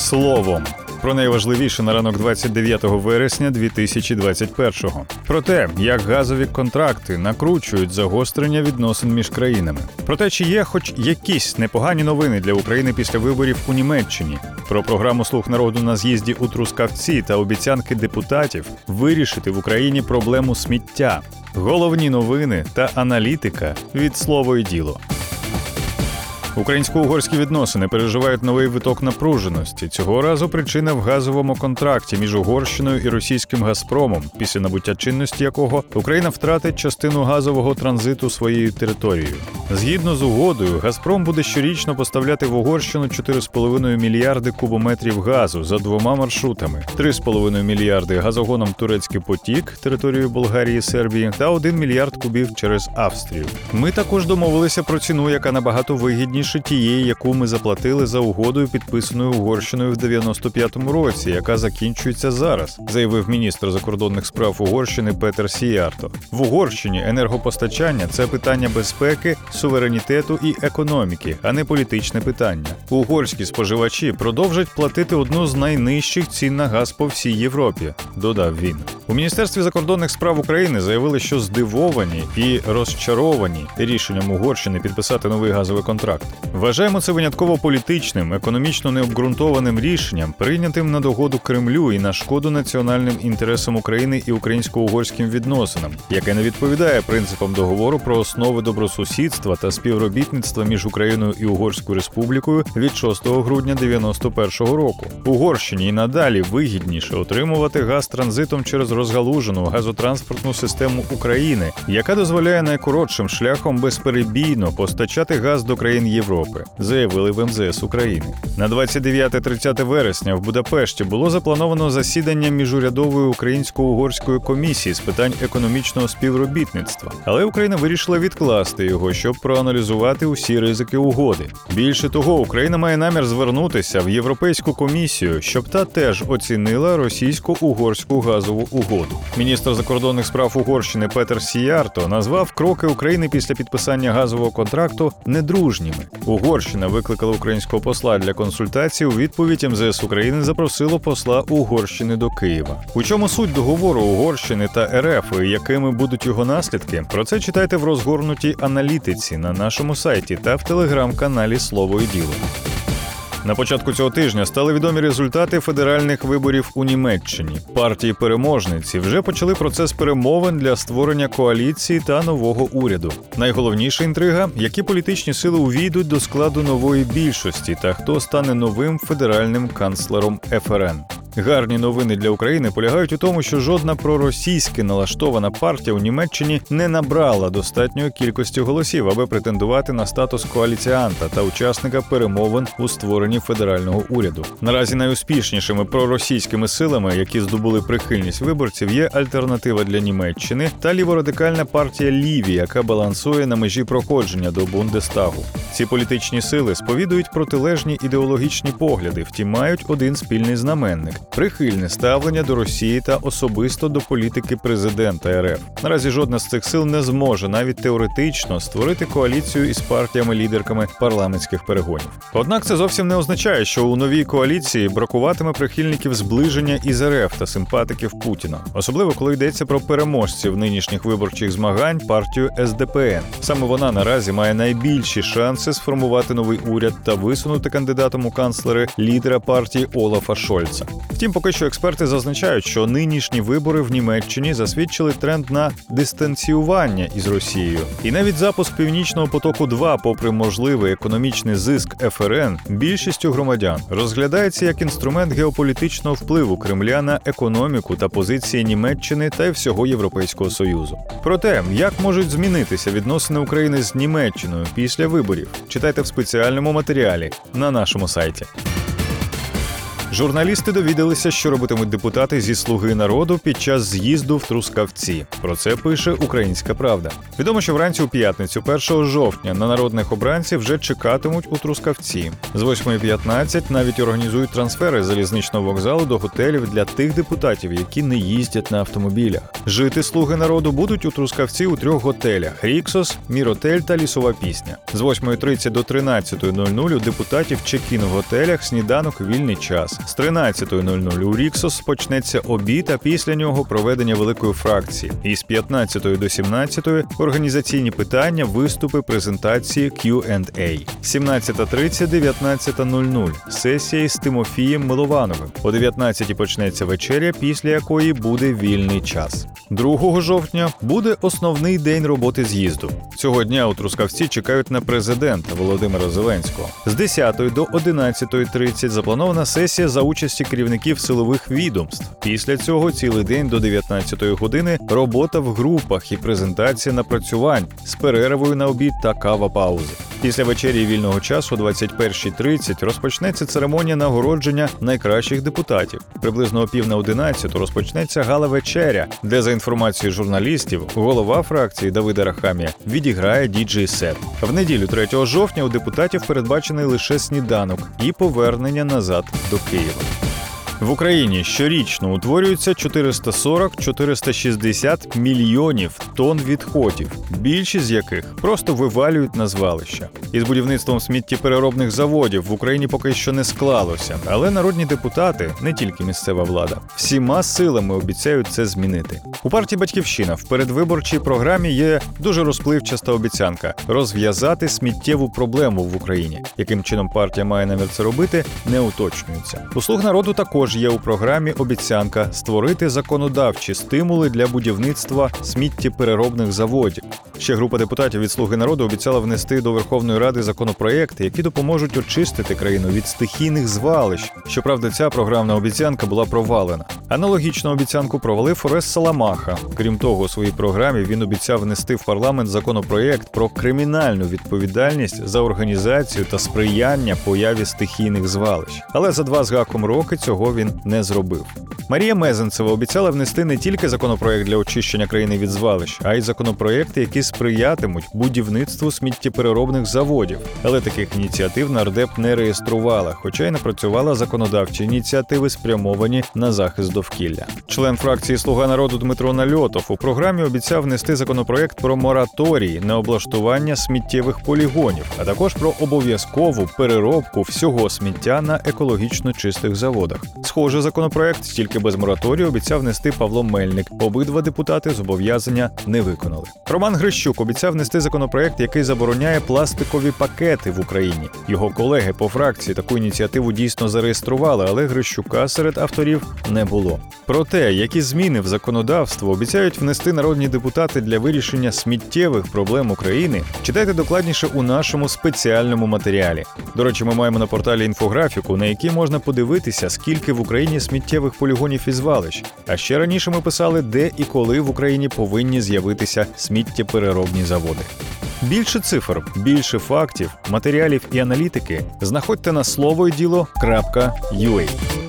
словом. Про найважливіше на ранок 29 вересня 2021-го. Про те, як газові контракти накручують загострення відносин між країнами. Про те, чи є хоч якісь непогані новини для України після виборів у Німеччині. Про програму Слуг народу на з'їзді у Трускавці та обіцянки депутатів вирішити в Україні проблему сміття. Головні новини та аналітика від слово і діло. Українсько-угорські відносини переживають новий виток напруженості. Цього разу причина в газовому контракті між Угорщиною і російським Газпромом, після набуття чинності якого Україна втратить частину газового транзиту своєю територією. Згідно з угодою, Газпром буде щорічно поставляти в Угорщину 4,5 мільярди кубометрів газу за двома маршрутами: 3,5 мільярди газогоном Турецький потік територією Болгарії і Сербії та 1 мільярд кубів через Австрію. Ми також домовилися про ціну, яка набагато вигідніше тієї, яку ми заплатили за угодою, підписаною Угорщиною в 95-му році, яка закінчується зараз, заявив міністр закордонних справ Угорщини Петер Сіярто. В Угорщині енергопостачання це питання безпеки, суверенітету і економіки, а не політичне питання. Угорські споживачі продовжать платити одну з найнижчих цін на газ по всій Європі, додав він. У міністерстві закордонних справ України заявили, що здивовані і розчаровані рішенням Угорщини підписати новий газовий контракт. Вважаємо це винятково політичним, економічно необґрунтованим рішенням, прийнятим на догоду Кремлю і на шкоду національним інтересам України і українсько-угорським відносинам, яке не відповідає принципам договору про основи добросусідства та співробітництва між Україною і Угорською Республікою від 6 грудня 91-го року. Угорщині і надалі вигідніше отримувати газ транзитом через розгалужену газотранспортну систему України, яка дозволяє найкоротшим шляхом безперебійно постачати газ до країн Європи, заявили в МЗС України. На 29-30 вересня в Будапешті було заплановано засідання міжурядової українсько-угорської комісії з питань економічного співробітництва, але Україна вирішила відкласти його, щоб проаналізувати усі ризики угоди. Більше того, Україна має намір звернутися в Європейську комісію, щоб та теж оцінила російсько-угорську газову угоду. Міністр закордонних справ Угорщини Петер Сіярто назвав кроки України після підписання газового контракту недружніми. Угорщина викликала українського посла для консультацій. У відповідь МЗС України запросило посла Угорщини до Києва. У чому суть договору Угорщини та РФ і якими будуть його наслідки? Про це читайте в розгорнутій аналітиці на нашому сайті та в телеграм-каналі Слово і діло. На початку цього тижня стали відомі результати федеральних виборів у Німеччині. Партії переможниці вже почали процес перемовин для створення коаліції та нового уряду. Найголовніша інтрига, які політичні сили увійдуть до складу нової більшості, та хто стане новим федеральним канцлером ФРН. Гарні новини для України полягають у тому, що жодна проросійськи налаштована партія у Німеччині не набрала достатньої кількості голосів, аби претендувати на статус коаліціанта та учасника перемовин у створенні федерального уряду. Наразі найуспішнішими проросійськими силами, які здобули прихильність виборців, є альтернатива для Німеччини та ліворадикальна партія Ліві, яка балансує на межі проходження до Бундестагу. Ці політичні сили сповідують протилежні ідеологічні погляди, втім мають один спільний знаменник прихильне ставлення до Росії та особисто до політики президента РФ. Наразі жодна з цих сил не зможе навіть теоретично створити коаліцію із партіями-лідерками парламентських перегонів. Однак це зовсім не означає, що у новій коаліції бракуватиме прихильників зближення із РФ та симпатиків Путіна, особливо коли йдеться про переможців нинішніх виборчих змагань партію СДПН. Саме вона наразі має найбільші шанси сформувати новий уряд та висунути кандидатом у канцлери лідера партії Олафа Шольца. Втім, поки що експерти зазначають, що нинішні вибори в Німеччині засвідчили тренд на дистанціювання із Росією, і навіть запуск північного потоку, 2 попри можливий економічний зиск ФРН, більшістю громадян розглядається як інструмент геополітичного впливу Кремля на економіку та позиції Німеччини та й всього Європейського союзу. Проте, як можуть змінитися відносини України з Німеччиною після виборів, читайте в спеціальному матеріалі на нашому сайті. Журналісти довідалися, що робитимуть депутати зі слуги народу під час з'їзду в Трускавці. Про це пише Українська Правда. Відомо, що вранці у п'ятницю, 1 жовтня, на народних обранців вже чекатимуть у Трускавці. З 8.15 навіть організують трансфер із залізничного вокзалу до готелів для тих депутатів, які не їздять на автомобілях. Жити слуги народу будуть у Трускавці у трьох готелях: Ріксос, Міротель та Лісова пісня. З 8.30 до 13.00 у депутатів чекін в готелях, сніданок, вільний час. З 13.00 у Ріксос почнеться обід, а після нього проведення великої фракції. І з 15 до 17 організаційні питання, виступи, презентації Q&A. 17.30 19.00 сесія із Тимофієм Миловановим. О 19 почнеться вечеря, після якої буде вільний час. 2 жовтня буде основний день роботи з'їзду. Цього дня у Трускавці чекають на президента Володимира Зеленського. З 10 до 11.30 запланована сесія за участі керівників силових відомств. Після цього цілий день до 19-ї години робота в групах і презентація напрацювань з перервою на обід та кава паузи. Після вечері вільного часу, о 21.30, розпочнеться церемонія нагородження найкращих депутатів. Приблизно о пів на 11 розпочнеться гала вечеря, де за інформацією журналістів голова фракції Давида Рахамія відіграє діджей сет. В неділю 3 жовтня у депутатів передбачений лише сніданок і повернення назад до Києва. Києва. В Україні щорічно утворюється 440-460 мільйонів тонн відходів, більшість з яких просто вивалюють на звалища. Із будівництвом сміттєпереробних заводів в Україні поки що не склалося, але народні депутати, не тільки місцева влада, всіма силами обіцяють це змінити. У партії Батьківщина в передвиборчій програмі є дуже розпливчаста обіцянка розв'язати сміттєву проблему в Україні. Яким чином партія має намір це робити, не уточнюється. У слуг народу також є у програмі обіцянка створити законодавчі стимули для будівництва сміттєпереробних заводів. Ще група депутатів від Слуги народу обіцяла внести до Верховної Ради законопроекти, які допоможуть очистити країну від стихійних звалищ. Щоправда, ця програмна обіцянка була провалена. Аналогічну обіцянку провалив Орес Саламаха. Крім того, у своїй програмі він обіцяв внести в парламент законопроєкт про кримінальну відповідальність за організацію та сприяння появі стихійних звалищ. Але за два з гаком роки цього він не зробив. Марія Мезенцева обіцяла внести не тільки законопроект для очищення країни від звалищ, а й законопроекти, які сприятимуть будівництву сміттєпереробних заводів. Але таких ініціатив нардеп не реєструвала, хоча й напрацювала законодавчі ініціативи, спрямовані на захист довкілля. Член фракції Слуга народу Дмитро Нальотов у програмі обіцяв внести законопроект про мораторій на облаштування сміттєвих полігонів, а також про обов'язкову переробку всього сміття на екологічно чистих заводах. Схожий законопроект, тільки без мораторію, обіцяв внести Павло Мельник. Обидва депутати зобов'язання не виконали. Роман Грищук обіцяв внести законопроект, який забороняє пластикові пакети в Україні. Його колеги по фракції таку ініціативу дійсно зареєстрували, але Грищука серед авторів не було. Про те, які зміни в законодавство обіцяють внести народні депутати для вирішення сміттєвих проблем України, читайте докладніше у нашому спеціальному матеріалі. До речі, ми маємо на порталі інфографіку, на якій можна подивитися, скільки в Україні сміттєвих полігонів і звалищ. А ще раніше ми писали, де і коли в Україні повинні з'явитися сміттєпереробні заводи. Більше цифр, більше фактів, матеріалів і аналітики знаходьте на слово і діло.ua.